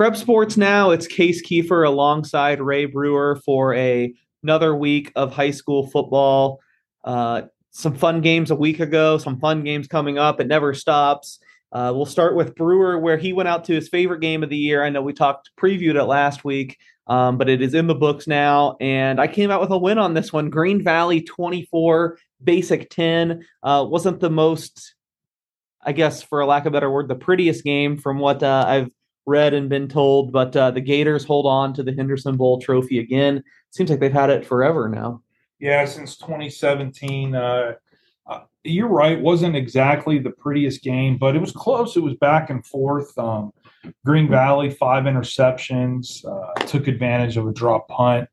Prep Sports now, it's Case Keefer alongside Ray Brewer for a, another week of high school football. Uh, some fun games a week ago, some fun games coming up. It never stops. Uh, we'll start with Brewer, where he went out to his favorite game of the year. I know we talked, previewed it last week, um, but it is in the books now. And I came out with a win on this one Green Valley 24, Basic 10. Uh, wasn't the most, I guess, for a lack of a better word, the prettiest game from what uh, I've read and been told, but uh, the Gators hold on to the Henderson Bowl trophy again. Seems like they've had it forever now. Yeah, since 2017. Uh, uh, you're right. wasn't exactly the prettiest game, but it was close. It was back and forth. Um, Green Valley five interceptions, uh, took advantage of a drop punt.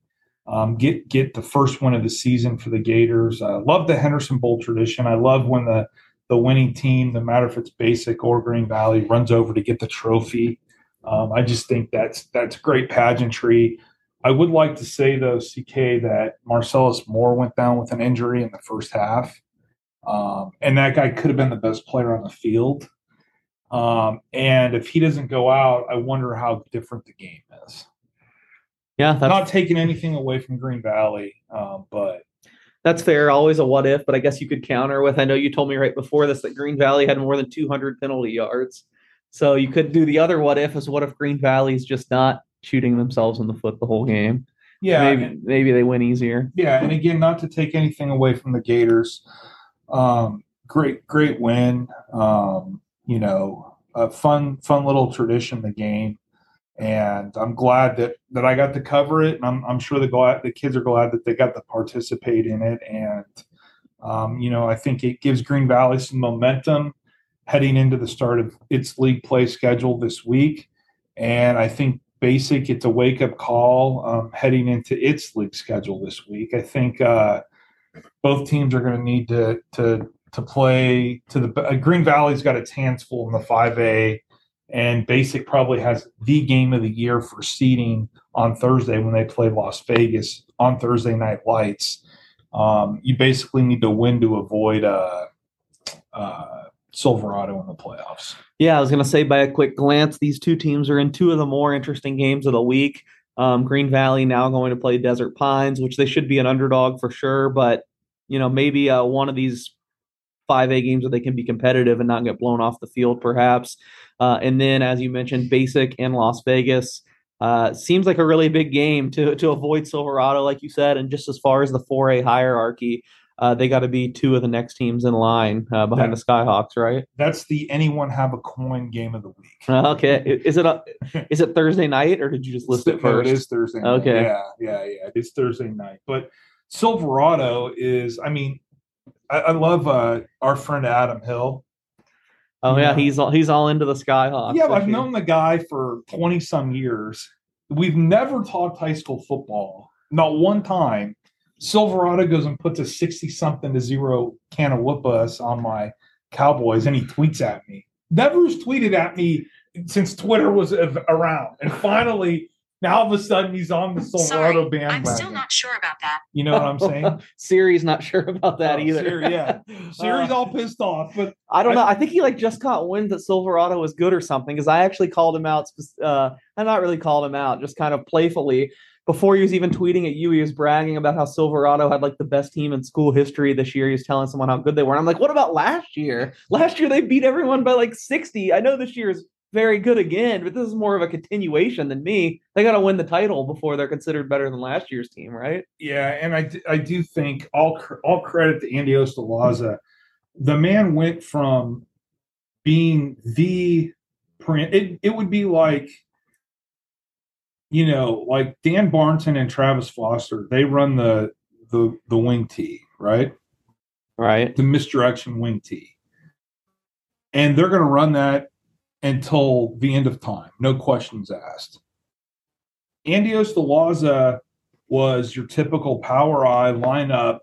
Um, get get the first win of the season for the Gators. I love the Henderson Bowl tradition. I love when the the winning team, no matter if it's basic or Green Valley, runs over to get the trophy. Um, I just think that's that's great pageantry. I would like to say though, CK, that Marcellus Moore went down with an injury in the first half, um, and that guy could have been the best player on the field. Um, and if he doesn't go out, I wonder how different the game is. Yeah, that's, not taking anything away from Green Valley, um, but that's fair. Always a what if, but I guess you could counter with. I know you told me right before this that Green Valley had more than 200 penalty yards, so you could do the other what if is what if Green Valley's just not shooting themselves in the foot the whole game. Yeah, maybe and, maybe they win easier. Yeah, and again, not to take anything away from the Gators, um, great great win. Um, you know, a fun fun little tradition the game, and I'm glad that that I got to cover it, and I'm I'm sure the glad the kids are glad that they got to participate in it, and um, you know, I think it gives Green Valley some momentum heading into the start of its league play schedule this week. And I think basic. It's a wake up call um, heading into its league schedule this week. I think uh, both teams are going to need to to to play to the uh, Green Valley's got its hands full in the 5A, and Basic probably has the game of the year for seeding on Thursday when they play Las Vegas on Thursday night lights. Um, you basically need to win to avoid uh, uh, Silverado in the playoffs. Yeah, I was going to say by a quick glance, these two teams are in two of the more interesting games of the week. Um, Green Valley now going to play Desert Pines, which they should be an underdog for sure, but you know maybe uh, one of these 5A games where they can be competitive and not get blown off the field, perhaps. Uh, and then, as you mentioned, Basic in Las Vegas. Uh, seems like a really big game to to avoid Silverado, like you said, and just as far as the 4A hierarchy, uh, they got to be two of the next teams in line uh, behind that, the Skyhawks, right? That's the anyone have a coin game of the week. okay, is it a, is it Thursday night or did you just list it first? No, it is Thursday. Night. Okay, yeah, yeah, yeah. It's Thursday night, but Silverado is. I mean, I, I love uh, our friend Adam Hill. Oh yeah, he's all he's all into the Skyhawks. Yeah, I've known the guy for twenty some years. We've never talked high school football, not one time Silverado goes and puts a 60 something to zero can of whoop us on my Cowboys and he tweets at me. Never's tweeted at me since Twitter was around. And finally, now all of a sudden he's on the Silverado Sorry, bandwagon. I'm still not sure about that. You know what I'm saying? Siri's not sure about that oh, either. Siri, yeah. Siri's uh, all pissed off. But I don't I, know. I think he like just caught wind that Silverado was good or something because I actually called him out. Uh, I not really called him out, just kind of playfully before he was even tweeting at you, he was bragging about how Silverado had like the best team in school history this year. He was telling someone how good they were. And I'm like, what about last year? Last year they beat everyone by like 60. I know this year is very good again, but this is more of a continuation than me. They got to win the title before they're considered better than last year's team, right? Yeah, and I, I do think all all credit to Andy Ostalaza. The man went from being the print. It it would be like you know, like Dan Barnton and Travis Foster, they run the the the wing T, right? Right. The misdirection wing T. And they're going to run that until the end of time, no questions asked. Andy Ostalaza was your typical power I lineup.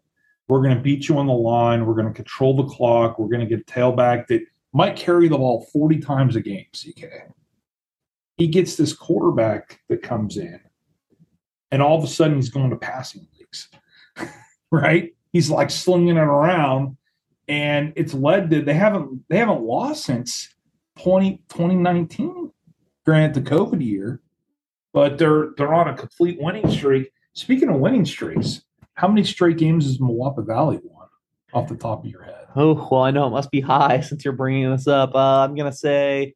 We're going to beat you on the line. We're going to control the clock. We're going to get a tailback that might carry the ball 40 times a game, CK he gets this quarterback that comes in, and all of a sudden he's going to passing leagues, right? He's like slinging it around, and it's led to they haven't they haven't lost since 20, 2019. Granted, the COVID year, but they're they're on a complete winning streak. Speaking of winning streaks, how many straight games has Moapa Valley won off the top of your head? Oh, well, I know it must be high since you're bringing this up. Uh, I'm to say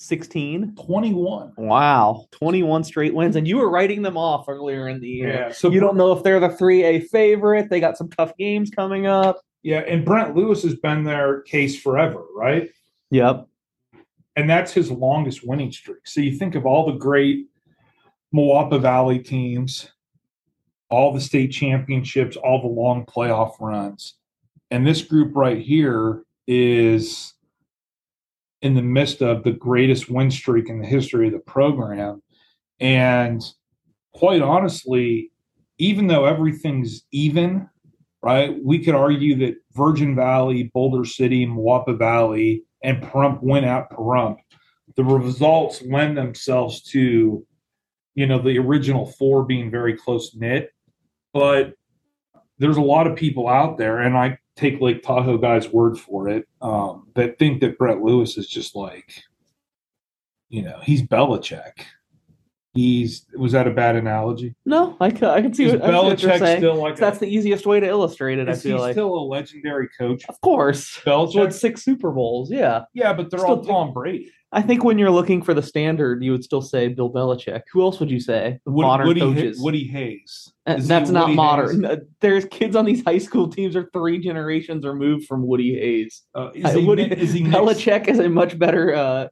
16. 21. Wow. 21 straight wins. And you were writing them off earlier in the year. Yeah. So You don't know if they're the 3A favorite. They got some tough games coming up. Yeah, and Brent Lewis has been their case forever, right? Yep. And that's his longest winning streak. So you think of all the great Moapa Valley teams, all the state championships, all the long playoff runs. And this group right here is in the midst of the greatest win streak in the history of the program. And quite honestly, even though everything's even, right, we could argue that Virgin Valley, Boulder City, Moapa Valley, and Pahrump went out Pahrump. The results lend themselves to, you know, the original four being very close knit. But there's a lot of people out there, and I take Lake Tahoe guys' word for it, um, that think that Brent Lewis is just like, you know, he's Belichick. He's was that a bad analogy? No, I can, I can see Is what, I what still like That's the easiest way to illustrate it, I feel like. still a legendary coach? of course. Belichick, six Super Bowls. Yeah. yeah, but they're Still all Tom Brady. I think when you're looking for the standard, you would still say Bill Belichick. Who else would you say? Woody, Modern Woody, coaches. Woody Hayes. Is he That's not Woody modern. Hayes? There's kids on these high school teams are three generations removed from Woody Hayes. Uh, is, Uh, he, Woody, Nick- is he Nick, Belichick is a much better. Uh,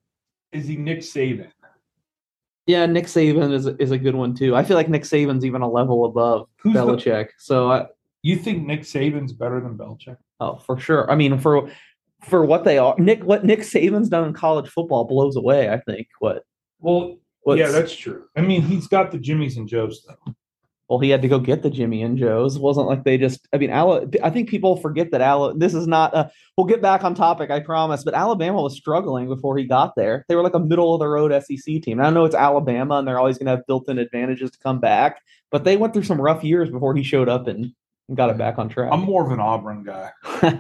is he Nick Saban? Yeah, Nick Saban is a, is a good one too. I feel like Nick Saban's even a level above Who's the- Belichick. so I, You think Nick Saban's better than Belichick? oh, for sure. I mean, for for what they are, Nick what Nick Saban's done in college football blows away. I think what Well, yeah, that's true. I mean, he's got the Jimmys and Joes though. Well, he had to go get the Jimmy and Joe's. It wasn't like they just. I mean, Ala, I think people forget that Ala. This is not. A, we'll get back on topic, I promise. But Alabama was struggling before he got there. They were like a middle of the road SEC team. And I know it's Alabama, and they're always going to have built-in advantages to come back. But they went through some rough years before he showed up and, and got it back on track. I'm more of an Auburn guy.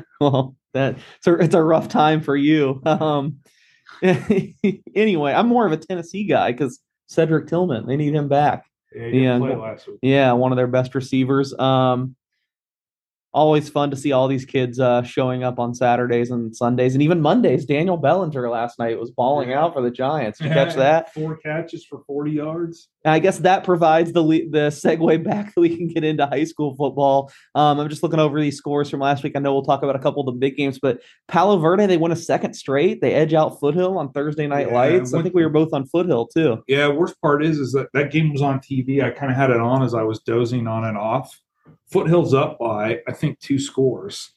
well, that so it's a rough time for you. Um, anyway, I'm more of a Tennessee guy because Cedric Tillman. They need him back. Yeah, he Yeah, last week. Yeah, one of their best receivers. Um, always fun to see all these kids uh, showing up on Saturdays and Sundays and even Mondays. Daniel Bellinger last night was balling Yeah. out for the Giants. Did you catch that? Four catches for 40 yards. And I guess that provides the le- the segue back that we can get into high school football. Um, I'm just looking over these scores from last week. I know we'll talk about a couple of the big games, but Palo Verde they won a second straight. They edge out Foothill on Thursday Night Yeah, Lights. I think we were both on Foothill too. Yeah, worst part is is that that game was on TV. I kind of had it on as I was dozing on and off. Foothill's up by I think two scores.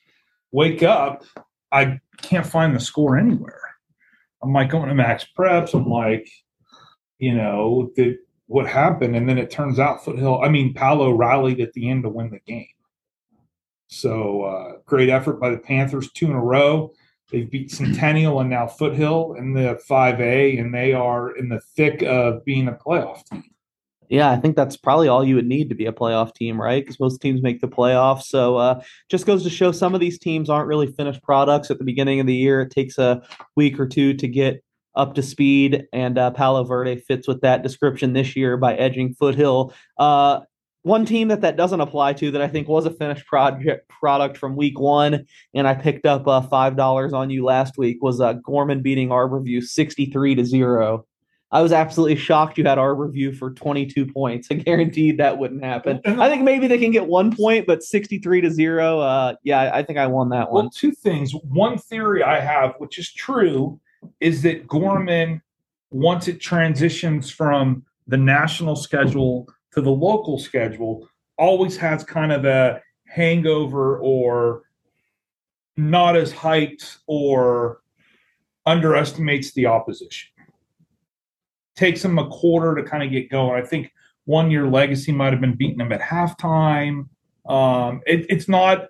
Wake up, I can't find the score anywhere. I'm like going to Max Preps. I'm like, you know, did what happened? And then it turns out Foothill. I mean, Palo rallied at the end to win the game. So uh, great effort by the Panthers, two in a row. They've beat Centennial and now Foothill in the 5A, and they are in the thick of being a playoff team. Yeah, I think that's probably all you would need to be a playoff team, right? Because most teams make the playoffs. So uh, just goes to show some of these teams aren't really finished products at the beginning of the year. It takes a week or two to get up to speed, and uh, Palo Verde fits with that description this year by edging Foothill. Uh, one team that that doesn't apply to that I think was a finished project product from week one, and I picked up uh, five dollars on you last week was uh, Gorman beating Arborview sixty three to zero. I was absolutely shocked you had Arborview for 22 points. I guaranteed that wouldn't happen. I think maybe they can get one point, but 63 to zero. Uh, yeah, I think I won that one. Well, two things. One theory I have, which is true, is that Gorman, once it transitions from the national schedule to the local schedule, always has kind of a hangover or not as hyped or underestimates the opposition. Takes them a quarter to kind of get going. I think one year legacy might have been beating them at halftime. Um, it, it's not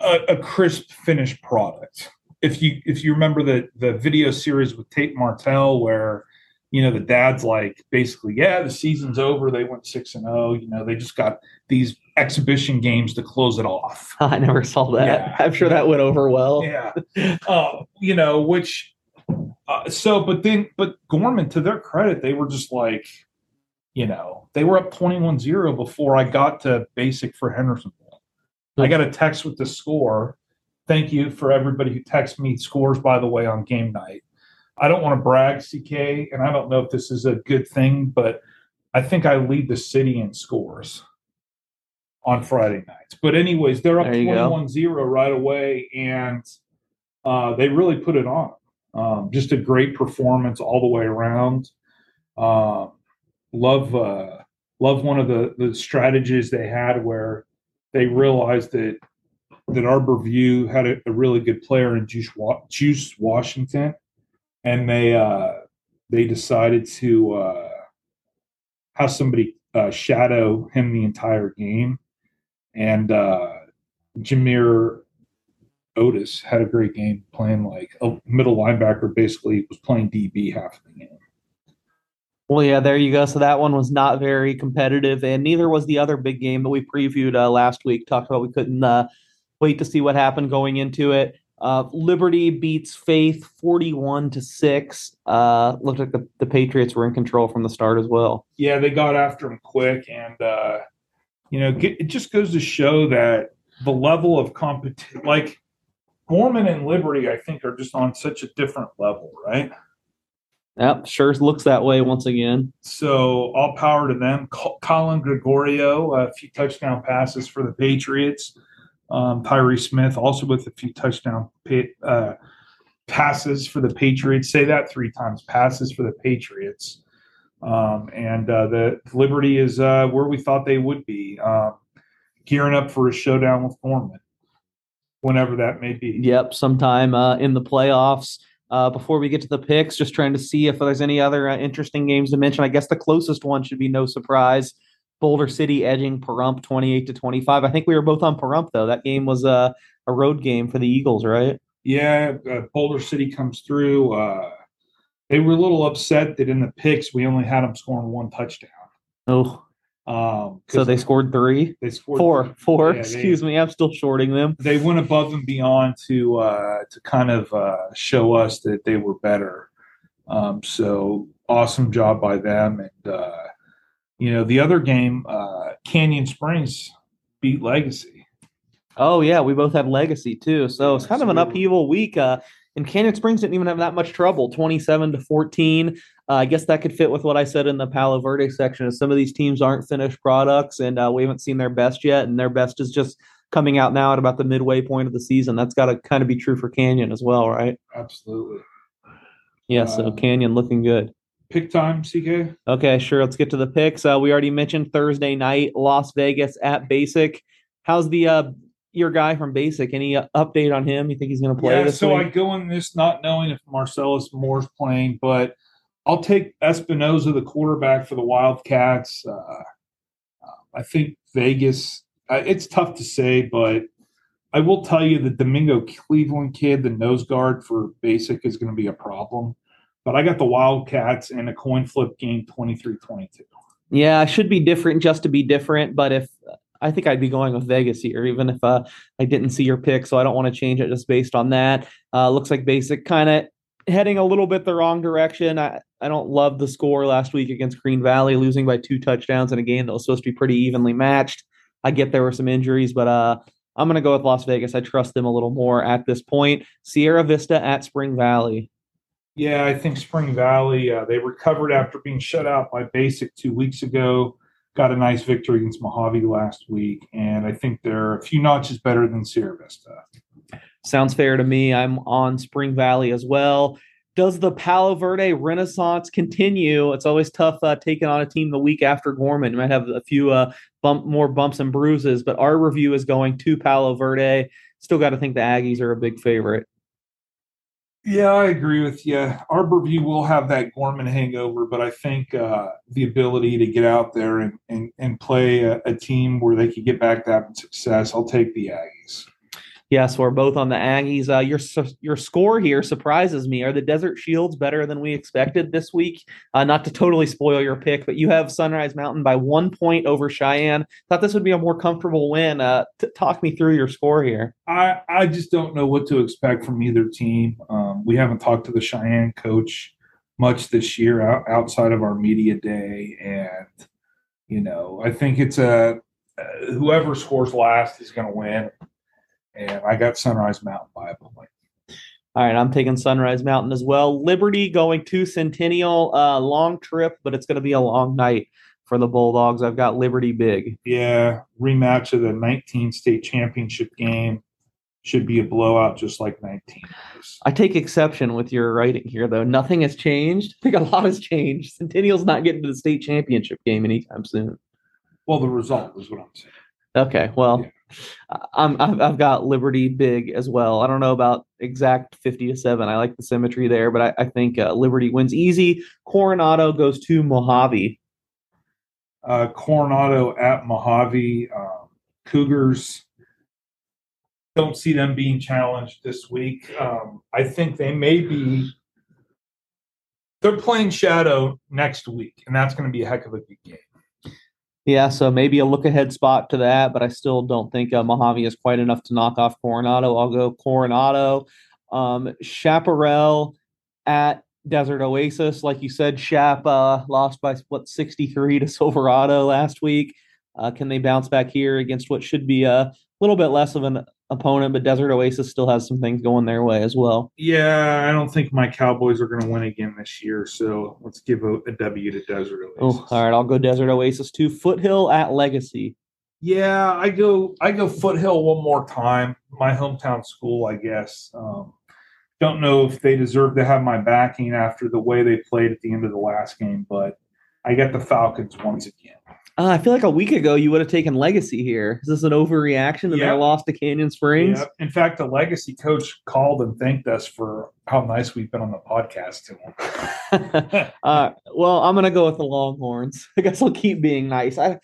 a, a crisp finished product. If you if you remember the the video series with Tate Martell where you know the dad's like basically yeah the season's over they went six and zero you know they just got these exhibition games to close it off I never saw that. Yeah. I'm sure that went over well. yeah uh, you know which Uh, so, but then, but Gorman, to their credit, they were just like, you know, they were up 21 0 before I got to basic for Henderson Bowl. I got a text with the score. Thank you for everybody who texts me scores, by the way, on game night. I don't want to brag, CK, and I don't know if this is a good thing, but I think I lead the city in scores on Friday nights. But, anyways, they're up 21 0 right away, and uh, they really put it on. Um, just a great performance all the way around. Um, love uh, love one of the the strategies they had where they realized that that Arborview had a, a really good player in Juice, Juice Washington, and they uh, they decided to uh, have somebody uh, shadow him the entire game, and uh, Jameer Otis had a great game playing like a middle linebacker. Basically, was playing DB half the game. Well, yeah, there you go. So that one was not very competitive, and neither was the other big game that we previewed uh, last week. Talked about we couldn't uh, wait to see what happened going into it. Uh, Liberty beats Faith forty-one to six. Uh, looked like the, the Patriots were in control from the start as well. Yeah, they got after him quick, and uh, you know, it just goes to show that the level of competition, like Gorman and Liberty, I think, are just on such a different level, right? Yep, sure looks that way once again. So all power to them. Colin Gregorio, a few touchdown passes for the Patriots. Um, Tyree Smith also with a few touchdown uh, passes for the Patriots. Say that three times. Passes for the Patriots. Um, and uh, the Liberty is uh, where we thought they would be, um, gearing up for a showdown with Gorman, whenever that may be. Yep, sometime uh, in the playoffs. Uh, before we get to the picks, just trying to see if there's any other uh, interesting games to mention. I guess the closest one should be no surprise. Boulder City edging Pahrump 28 to 25. I think we were both on Pahrump though. That game was a, a road game for the Eagles, right? Yeah, uh, Boulder City comes through. Uh, they were a little upset that in the picks we only had them scoring one touchdown. Oh, um, so they scored three. They scored four. Three. Four. Yeah, excuse they, me, I'm still shorting them. They went above and beyond to uh, to kind of uh, show us that they were better. Um, so awesome job by them. And uh, you know the other game, uh, Canyon Springs beat Legacy. Oh yeah, we both had Legacy too. So it's kind of an upheaval week. Uh, and Canyon Springs didn't even have that much trouble, 27 to 14. Uh, I guess that could fit with what I said in the Palo Verde section. Is some of these teams aren't finished products, and uh, we haven't seen their best yet, and their best is just coming out now at about the midway point of the season. That's got to kind of be true for Canyon as well, right? Absolutely. Yeah. So uh, Canyon looking good. Pick time, CK. Okay, sure. Let's get to the picks. Uh, we already mentioned Thursday night, Las Vegas at Basic. How's the uh, your guy from Basic? Any uh, update on him? You think he's going to play? Yeah. so week? I go in this not knowing if Marcellus Moore's playing, but I'll take Espinoza, the quarterback for the Wildcats. Uh, I think Vegas. Uh, it's tough to say, but I will tell you the Domingo Cleveland kid, the nose guard for Basic, is going to be a problem. But I got the Wildcats in a coin flip game 23 22. Yeah, I should be different just to be different. But if I think I'd be going with Vegas here, even if uh, I didn't see your pick. So I don't want to change it just based on that. Uh, looks like Basic kind of heading a little bit the wrong direction. I, I don't love the score last week against Green Valley, losing by two touchdowns in a game that was supposed to be pretty evenly matched. I get there were some injuries, but uh, I'm going to go with Las Vegas. I trust them a little more at this point. Sierra Vista at Spring Valley. Yeah, I think Spring Valley, uh, they recovered after being shut out by Basic two weeks ago. Got a nice victory against Mojave last week, and I think they're a few notches better than Sierra Vista. Sounds fair to me. I'm on Spring Valley as well. Does the Palo Verde renaissance continue? It's always tough uh, taking on a team the week after Gorman. You might have a few uh, bump more bumps and bruises, but Arborview is going to Palo Verde. Still got to think the Aggies are a big favorite. Yeah, I agree with you. Arborview will have that Gorman hangover, but I think uh, the ability to get out there and, and, and play a, a, team where they could get back to success, I'll take the Aggies. Yes, we're both on the Aggies. Uh, your your score here surprises me. Are the Desert Shields better than we expected this week? Uh, not to totally spoil your pick, but you have Sunrise Mountain by one point over Cheyenne. Thought this would be a more comfortable win. Uh, t- talk me through your score here. I I just don't know what to expect from either team. Um, we haven't talked to the Cheyenne coach much this year out, outside of our media day, and you know I think it's a uh, whoever scores last is going to win and I got Sunrise Mountain by a point. All right, I'm taking Sunrise Mountain as well. Liberty going to Centennial, uh, long trip, but it's going to be a long night for the Bulldogs. I've got Liberty big. Yeah, rematch of the 19 state championship game should be a blowout, just like 19. I take exception with your writing here, though. Nothing has changed. I think a lot has changed. Centennial's not getting to the state championship game anytime soon. Well, the result is what I'm saying. Okay, well. Yeah I'm, I've got Liberty big as well. I don't know about exact 50 to 7. I like the symmetry there, but I, I think uh, Liberty wins easy. Coronado goes to Mojave. Uh, Coronado at Mojave. Um, Cougars don't see them being challenged this week. Um, I think they may be. They're playing Shadow next week, and that's going to be a heck of a good game. Yeah, so maybe a look ahead spot to that, but I still don't think uh, Mojave is quite enough to knock off Coronado. I'll go Coronado. Um, Chaparral at Desert Oasis. Like you said, Shap uh, lost by what 63 to Silverado last week. Uh, can they bounce back here against what should be a little bit less of an opponent, but Desert Oasis still has some things going their way as well. Yeah, I don't think my Cowboys are going to win again this year. So let's give a, a W to Desert Oasis. Oh, all right. I'll go Desert Oasis too. Foothill at Legacy. Yeah, I go. I go Foothill one more time. My hometown school, I guess. Um, don't know if they deserve to have my backing after the way they played at the end of the last game, but I get the Falcons once again. Uh, I feel like a week ago you would have taken Legacy here. Is this an overreaction to yep. their loss to Canyon Springs? Yep. In fact, the Legacy coach called and thanked us for how nice we've been on the podcast to him. uh, well, I'm gonna go with the Longhorns. I guess I'll keep being nice. I,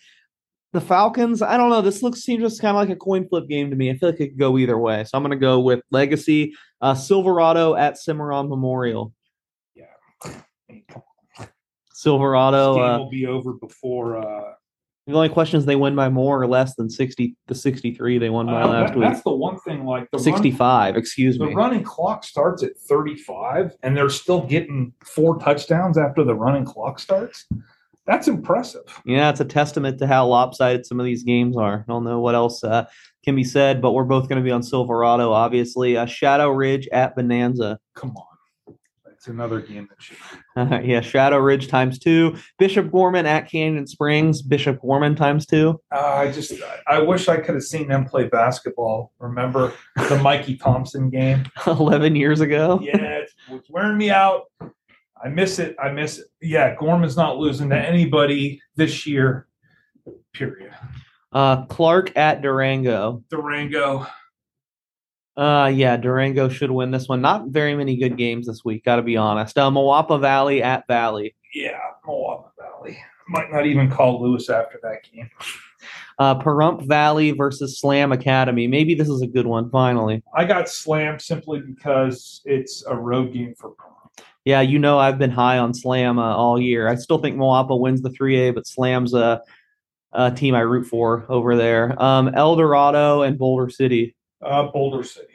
the Falcons, I don't know. This looks seems just kind of like a coin flip game to me. I feel like it could go either way. So I'm gonna go with Legacy, uh, Silverado at Cimarron Memorial. Yeah. I mean, Silverado uh, will be over before uh, the only question is they win by more or less than sixty the sixty three they won by uh, last that, week. That's the one thing. Like the sixty five, excuse the me. The running clock starts at thirty five, and they're still getting four touchdowns after the running clock starts. That's impressive. Yeah, it's a testament to how lopsided some of these games are. I don't know what else uh, can be said, but we're both going to be on Silverado, obviously. Uh, Shadow Ridge at Bonanza. Come on. It's another game that should. Uh, yeah, Shadow Ridge times two. Bishop Gorman at Canyon Springs. Bishop Gorman times two. Uh, I just, I wish I could have seen them play basketball. Remember the Mikey Thompson game? Eleven years ago. Yeah, it's, it's wearing me out. I miss it. I miss it. Yeah, Gorman's not losing to anybody this year. Period. Uh, Clark at Durango. Durango. Uh, yeah, Durango should win this one. Not very many good games this week, got to be honest. Uh, Moapa Valley at Valley. Yeah, Moapa Valley. Might not even call Lewis after that game. Uh, Pahrump Valley versus Slam Academy. Maybe this is a good one. Finally, I got Slam simply because it's a road game for Pahrump. Yeah, you know I've been high on Slam uh, all year. I still think Moapa wins the 3A, but Slam's a, a team I root for over there. Um, El Dorado and Boulder City. Uh, Boulder City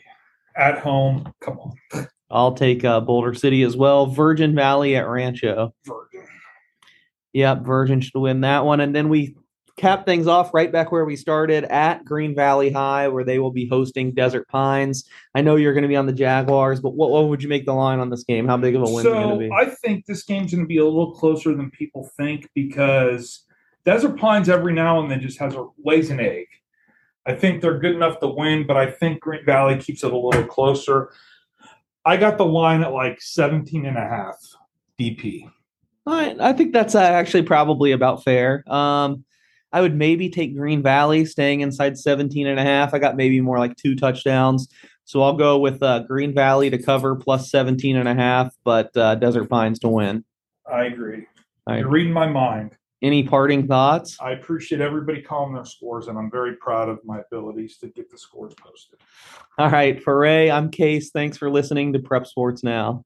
at home. Come on. I'll take uh, Boulder City as well. Virgin Valley at Rancho. Virgin. Yep, Virgin should win that one. And then we cap things off right back where we started at Green Valley High, where they will be hosting Desert Pines. I know you're going to be on the Jaguars, but what, what would you make the line on this game? How big of a win so, is it going to be? I think this game's going to be a little closer than people think because Desert Pines every now and then just has a lays an egg. I think they're good enough to win, but I think Green Valley keeps it a little closer. I got the line at like 17 and a half DP. I, I think that's uh, actually probably about fair. Um, I would maybe take Green Valley staying inside 17 and a half. I got maybe more like two touchdowns. So I'll go with uh, Green Valley to cover plus 17 and a half, but uh, Desert Pines to win. I agree. I You're reading my mind. Any parting thoughts? I appreciate everybody calling their scores, and I'm very proud of my abilities to get the scores posted. All right. For Ray, I'm Case. Thanks for listening to Prep Sports Now.